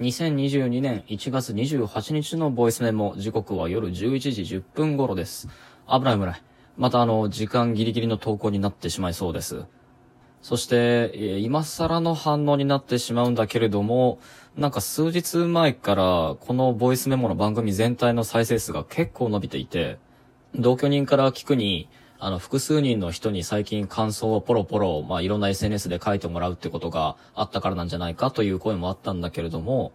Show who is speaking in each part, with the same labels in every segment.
Speaker 1: 2022年1月28日のボイスメモ、時刻は夜11時10分頃です。危ない危ない。またあの、時間ギリギリの投稿になってしまいそうです。そして、今更の反応になってしまうんだけれども、なんか数日前から、このボイスメモの番組全体の再生数が結構伸びていて、同居人から聞くに、あの、複数人の人に最近感想をポロポロ、まあ、いろんな SNS で書いてもらうってことがあったからなんじゃないかという声もあったんだけれども、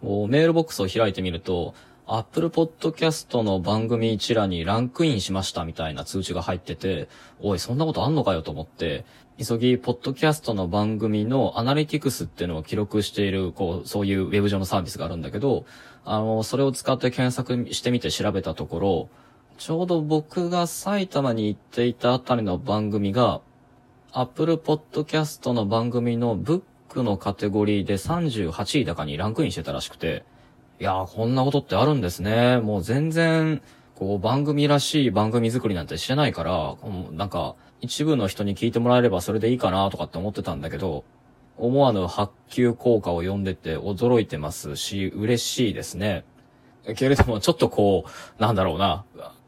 Speaker 1: こうメールボックスを開いてみると、Apple Podcast の番組一覧にランクインしましたみたいな通知が入ってて、おい、そんなことあんのかよと思って、急ぎ、ポッドキャストの番組のアナリティクスっていうのを記録している、こう、そういうウェブ上のサービスがあるんだけど、あの、それを使って検索してみて調べたところ、ちょうど僕が埼玉に行っていたあたりの番組が、Apple Podcast の番組のブックのカテゴリーで38位高にランクインしてたらしくて、いやー、こんなことってあるんですね。もう全然、こう、番組らしい番組作りなんてしてないから、なんか、一部の人に聞いてもらえればそれでいいかなとかって思ってたんだけど、思わぬ発給効果を読んでて驚いてますし、嬉しいですね。けれども、ちょっとこう、なんだろうな、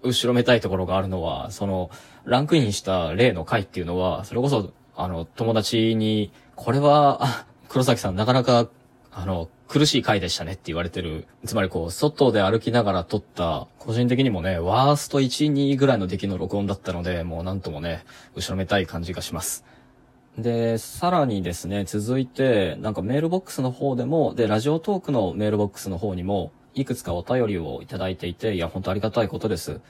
Speaker 1: 後ろめたいところがあるのは、その、ランクインした例の回っていうのは、それこそ、あの、友達に、これは、黒崎さんなかなか、あの、苦しい回でしたねって言われてる。つまりこう、外で歩きながら撮った、個人的にもね、ワースト1、2ぐらいの出来の録音だったので、もうなんともね、後ろめたい感じがします。で、さらにですね、続いて、なんかメールボックスの方でも、で、ラジオトークのメールボックスの方にも、いくつかお便りをいただいていて、いや、本当ありがたいことです。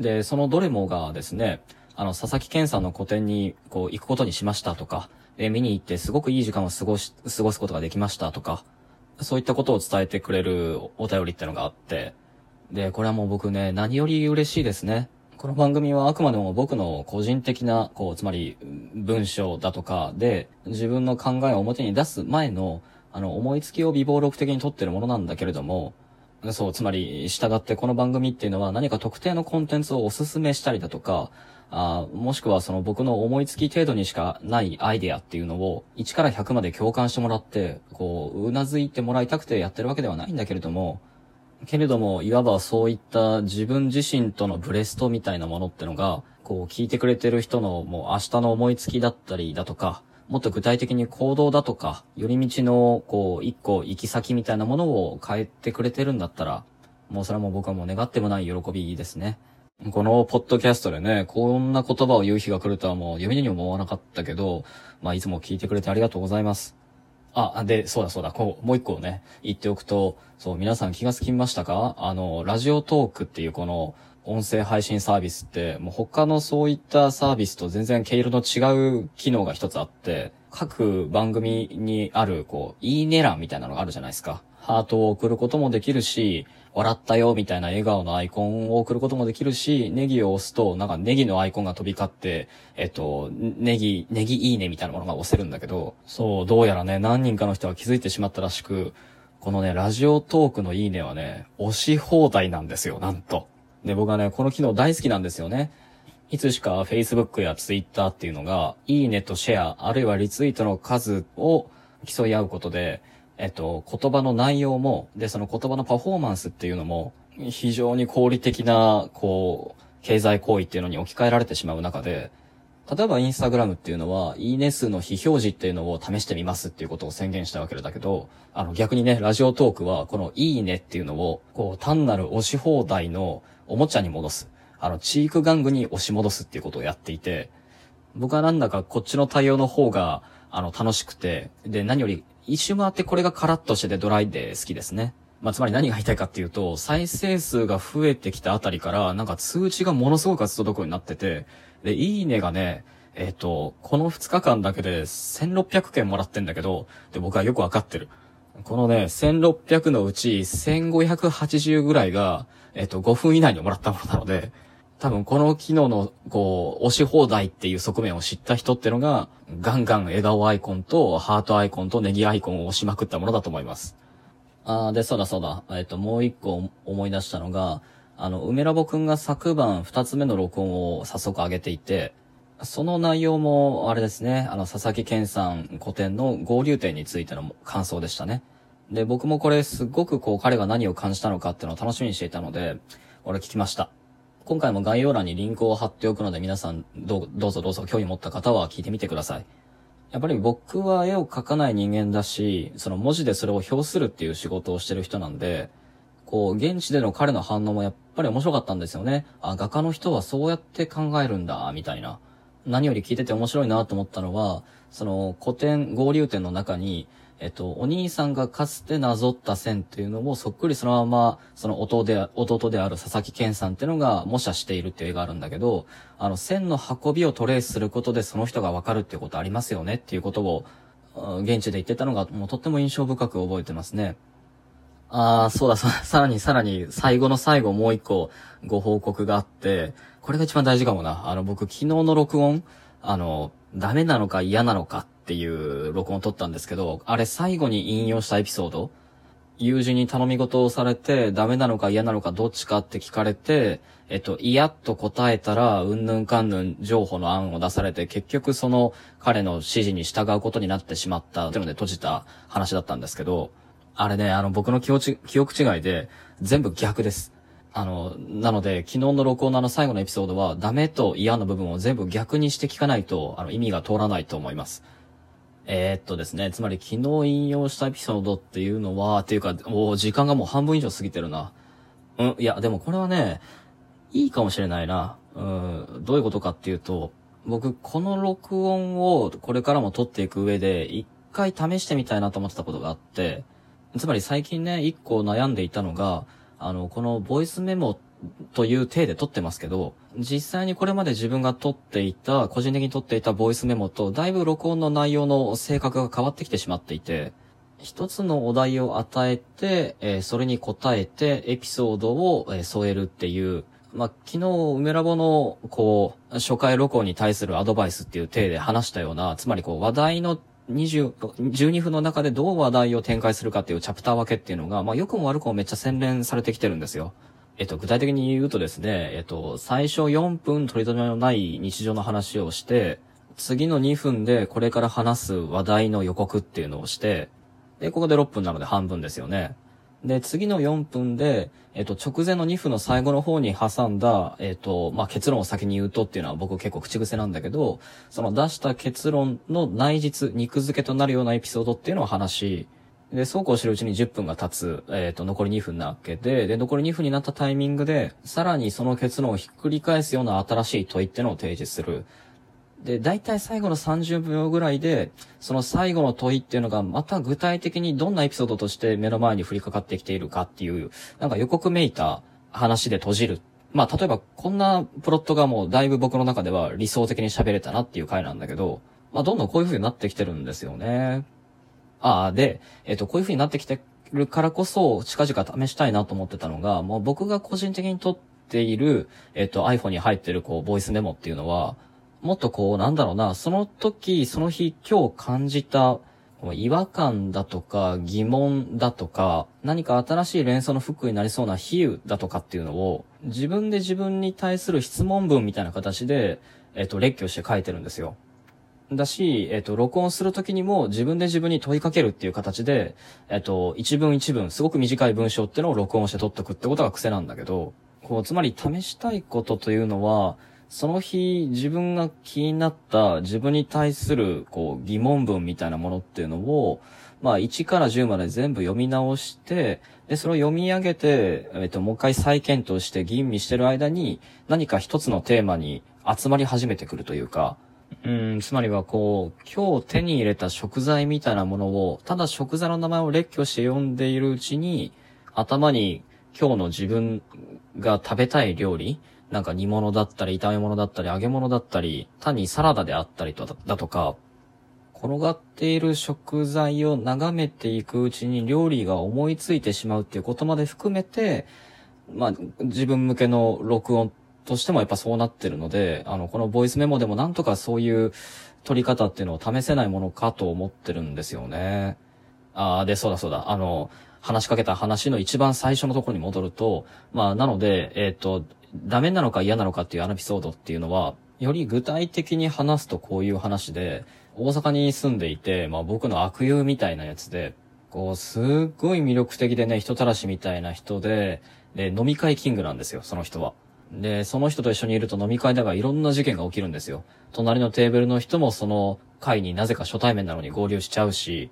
Speaker 1: で、そのどれもがですね、あの、佐々木健さんの個展に、こう、行くことにしましたとか、で、見に行ってすごくいい時間を過ごし、過ごすことができましたとか、そういったことを伝えてくれるお便りってのがあって、で、これはもう僕ね、何より嬉しいですね。この番組はあくまでも僕の個人的な、こう、つまり、文章だとかで、自分の考えを表に出す前の、あの、思いつきを微暴録的に取ってるものなんだけれども、そう、つまり、従ってこの番組っていうのは何か特定のコンテンツをおすすめしたりだとか、あもしくはその僕の思いつき程度にしかないアイデアっていうのを1から100まで共感してもらって、こう、うなずいてもらいたくてやってるわけではないんだけれども、けれども、いわばそういった自分自身とのブレストみたいなものってのが、こう、聞いてくれてる人のもう明日の思いつきだったりだとか、もっと具体的に行動だとか、寄り道の、こう、一個行き先みたいなものを変えてくれてるんだったら、もうそれはもう僕はもう願ってもない喜びですね。このポッドキャストでね、こんな言葉を言う日が来るとはもう夢にも思わなかったけど、まあいつも聞いてくれてありがとうございます。あ、で、そうだそうだ、こう、もう一個ね、言っておくと、そう、皆さん気がつきましたか？あの、ラジオトークっていうこの、音声配信サービスって、もう他のそういったサービスと全然毛色の違う機能が一つあって、各番組にある、こう、いいね欄みたいなのがあるじゃないですか。ハートを送ることもできるし、笑ったよみたいな笑顔のアイコンを送ることもできるし、ネギを押すと、なんかネギのアイコンが飛び交って、えっと、ネギ、ネギいいねみたいなものが押せるんだけど、そう、どうやらね、何人かの人は気づいてしまったらしく、このね、ラジオトークのいいねはね、押し放題なんですよ、なんと。で、僕はね、この機能大好きなんですよね。いつしか Facebook や Twitter っていうのが、いいねとシェア、あるいはリツイートの数を競い合うことで、えっと、言葉の内容も、で、その言葉のパフォーマンスっていうのも、非常に効率的な、こう、経済行為っていうのに置き換えられてしまう中で、例えばインスタグラムっていうのは、いいね数の非表示っていうのを試してみますっていうことを宣言したわけだけど、あの逆にね、ラジオトークは、このいいねっていうのを、こう単なる押し放題のおもちゃに戻す。あの、チーク玩具に押し戻すっていうことをやっていて、僕はなんだかこっちの対応の方が、あの、楽しくて、で、何より、一周回ってこれがカラッとしててドライで好きですね。まあ、つまり何が言いたいかっていうと、再生数が増えてきたあたりから、なんか通知がものすごく届くようになってて、で、いいねがね、えっ、と、この2日間だけで1600件もらってんだけど、で、僕はよくわかってる。このね、1600のうち1580ぐらいが、えっ、と、5分以内にもらったものなので、多分この機能の、こう、押し放題っていう側面を知った人ってのが、ガンガン笑顔アイコンと、ハートアイコンとネギアイコンを押しまくったものだと思います。あで、そうだそうだ。えっ、と、もう一個思い出したのが、あの、梅ラボくんが昨晩二つ目の録音を早速上げていて、その内容も、あれですね、あの、佐々木健さん古典の合流点についての感想でしたね。で、僕もこれすっごくこう彼が何を感じたのかっていうのを楽しみにしていたので、俺聞きました。今回も概要欄にリンクを貼っておくので皆さんどどうぞどうぞ興味持った方は聞いてみてください。やっぱり僕は絵を描かない人間だし、その文字でそれを表するっていう仕事をしてる人なんで、こう、現地での彼の反応もやっぱり面白かったんですよね。あ、画家の人はそうやって考えるんだ、みたいな。何より聞いてて面白いなと思ったのは、その古典、合流点の中に、えっと、お兄さんがかつてなぞった線っていうのをそっくりそのまま、その弟で、弟である佐々木健さんっていうのが模写しているっていう絵があるんだけど、あの、線の運びをトレースすることでその人がわかるっていうことありますよねっていうことを、現地で言ってたのが、もうとっても印象深く覚えてますね。ああ、そうだ、さらにさらに最後の最後もう一個ご報告があって、これが一番大事かもな。あの、僕昨日の録音、あの、ダメなのか嫌なのかっていう録音を撮ったんですけど、あれ最後に引用したエピソード、友人に頼み事をされて、ダメなのか嫌なのかどっちかって聞かれて、えっと、嫌と答えたら、うんぬんかんぬん情報の案を出されて、結局その彼の指示に従うことになってしまったっていうので閉じた話だったんですけど、あれね、あの僕の記憶記憶違いで、全部逆です。あの、なので、昨日の録音のあの最後のエピソードは、ダメと嫌の部分を全部逆にして聞かないと、あの、意味が通らないと思います。えー、っとですね、つまり昨日引用したエピソードっていうのは、っていうか、もう時間がもう半分以上過ぎてるな。うん、いや、でもこれはね、いいかもしれないな。うん、どういうことかっていうと、僕、この録音をこれからも撮っていく上で、一回試してみたいなと思ってたことがあって、つまり最近ね、一個悩んでいたのが、あの、このボイスメモっという体で撮ってますけど、実際にこれまで自分が撮っていた、個人的に撮っていたボイスメモと、だいぶ録音の内容の性格が変わってきてしまっていて、一つのお題を与えて、えー、それに答えて、エピソードを、えー、添えるっていう、まあ、昨日、梅ラボの、こう、初回録音に対するアドバイスっていう体で話したような、つまりこう、話題の20、12分の中でどう話題を展開するかっていうチャプター分けっていうのが、まあ、良くも悪くもめっちゃ洗練されてきてるんですよ。えっと、具体的に言うとですね、えっと、最初4分取り留めのない日常の話をして、次の2分でこれから話す話題の予告っていうのをして、で、ここで6分なので半分ですよね。で、次の4分で、えっと、直前の2分の最後の方に挟んだ、えっと、まあ、結論を先に言うとっていうのは僕結構口癖なんだけど、その出した結論の内実、肉付けとなるようなエピソードっていうのを話し、で、そうこうしてるうちに10分が経つ、えっ、ー、と、残り2分なわけで、で、残り2分になったタイミングで、さらにその結論をひっくり返すような新しい問いってのを提示する。で、大体最後の30秒ぐらいで、その最後の問いっていうのが、また具体的にどんなエピソードとして目の前に降りかかってきているかっていう、なんか予告めいた話で閉じる。まあ、例えば、こんなプロットがもうだいぶ僕の中では理想的に喋れたなっていう回なんだけど、まあ、どんどんこういう風になってきてるんですよね。ああ、で、えっ、と、こういう風になってきてるからこそ、近々試したいなと思ってたのが、もう僕が個人的に撮っている、えっ、と、iPhone に入ってる、こう、ボイスメモっていうのは、もっとこう、なんだろうな、その時、その日、今日感じた、違和感だとか、疑問だとか、何か新しい連想のフックになりそうな比喩だとかっていうのを、自分で自分に対する質問文みたいな形で、えっ、と、列挙して書いてるんですよ。だし、えっ、と、録音するときにも自分で自分に問いかけるっていう形で、えっ、と、一文一文、すごく短い文章っていうのを録音して取っとくってことが癖なんだけど、こう、つまり試したいことというのは、その日自分が気になった自分に対するこう疑問文みたいなものっていうのを、まあ1から10まで全部読み直して、で、それを読み上げて、えっと、もう一回再検討して吟味してる間に何か一つのテーマに集まり始めてくるというか、うん、つまりはこう、今日手に入れた食材みたいなものを、ただ食材の名前を列挙して読んでいるうちに、頭に今日の自分が食べたい料理、なんか煮物だったり、炒め物だったり、揚げ物だったり、単にサラダであったりとだとか、転がっている食材を眺めていくうちに料理が思いついてしまうっていうことまで含めて、まあ、自分向けの録音としてもやっぱそうなってるので、あの、このボイスメモでもなんとかそういう取り方っていうのを試せないものかと思ってるんですよね。ああ、で、そうだそうだ。あの、話しかけた話の一番最初のところに戻ると、まあ、なので、えっ、ー、と、ダメなのか嫌なのかっていうあのエピソードっていうのは、より具体的に話すとこういう話で、大阪に住んでいて、まあ僕の悪友みたいなやつで、こう、すっごい魅力的でね、人たらしみたいな人で、で、飲み会キングなんですよ、その人は。で、その人と一緒にいると飲み会だがいろんな事件が起きるんですよ。隣のテーブルの人もその会になぜか初対面なのに合流しちゃうし、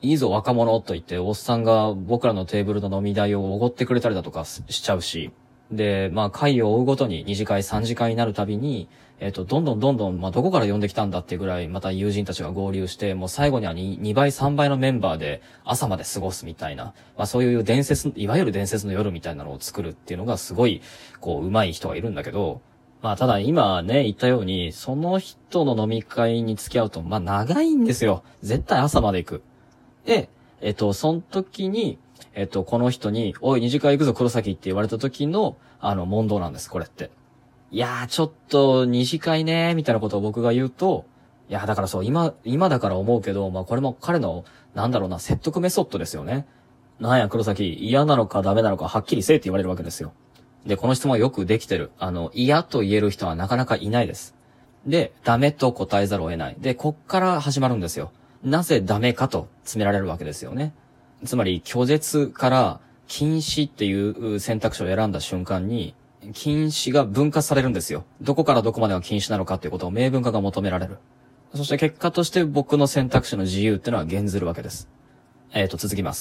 Speaker 1: いいぞ若者と言っておっさんが僕らのテーブルの飲み代をおごってくれたりだとかしちゃうし、で、まあ会を追うごとに2次会3次会になるたびに、えっ、と、どんどんどんどん、まあどこから呼んできたんだっていうぐらいまた友人たちが合流して、もう最後には 2, 2倍3倍のメンバーで朝まで過ごすみたいな、まあそういう伝説、いわゆる伝説の夜みたいなのを作るっていうのがすごい、こう、上手い人がいるんだけど、まあただ今ね、言ったように、その人の飲み会に付き合うと、まあ長いんですよ。絶対朝まで行く。で、えっ、と、その時に、えっ、と、この人に、おい、二次会行くぞ、黒崎って言われた時の、あの、問答なんです、これって。いやー、ちょっと、二次会ねみたいなことを僕が言うと、いや、だからそう、今、今だから思うけど、まあこれも彼の、なんだろうな、説得メソッドですよね。なんや、黒崎、嫌なのかダメなのかはっきりせえって言われるわけですよ。で、この質問はよくできてる。あの、嫌と言える人はなかなかいないです。で、ダメと答えざるを得ない。で、こっから始まるんですよ。なぜダメかと詰められるわけですよね。つまり、拒絶から禁止っていう選択肢を選んだ瞬間に、禁止が分化されるんですよ。どこからどこまでが禁止なのかっていうことを明文化が求められる。そして結果として僕の選択肢の自由っていうのは減ずるわけです。えっ、ー、と、続きます。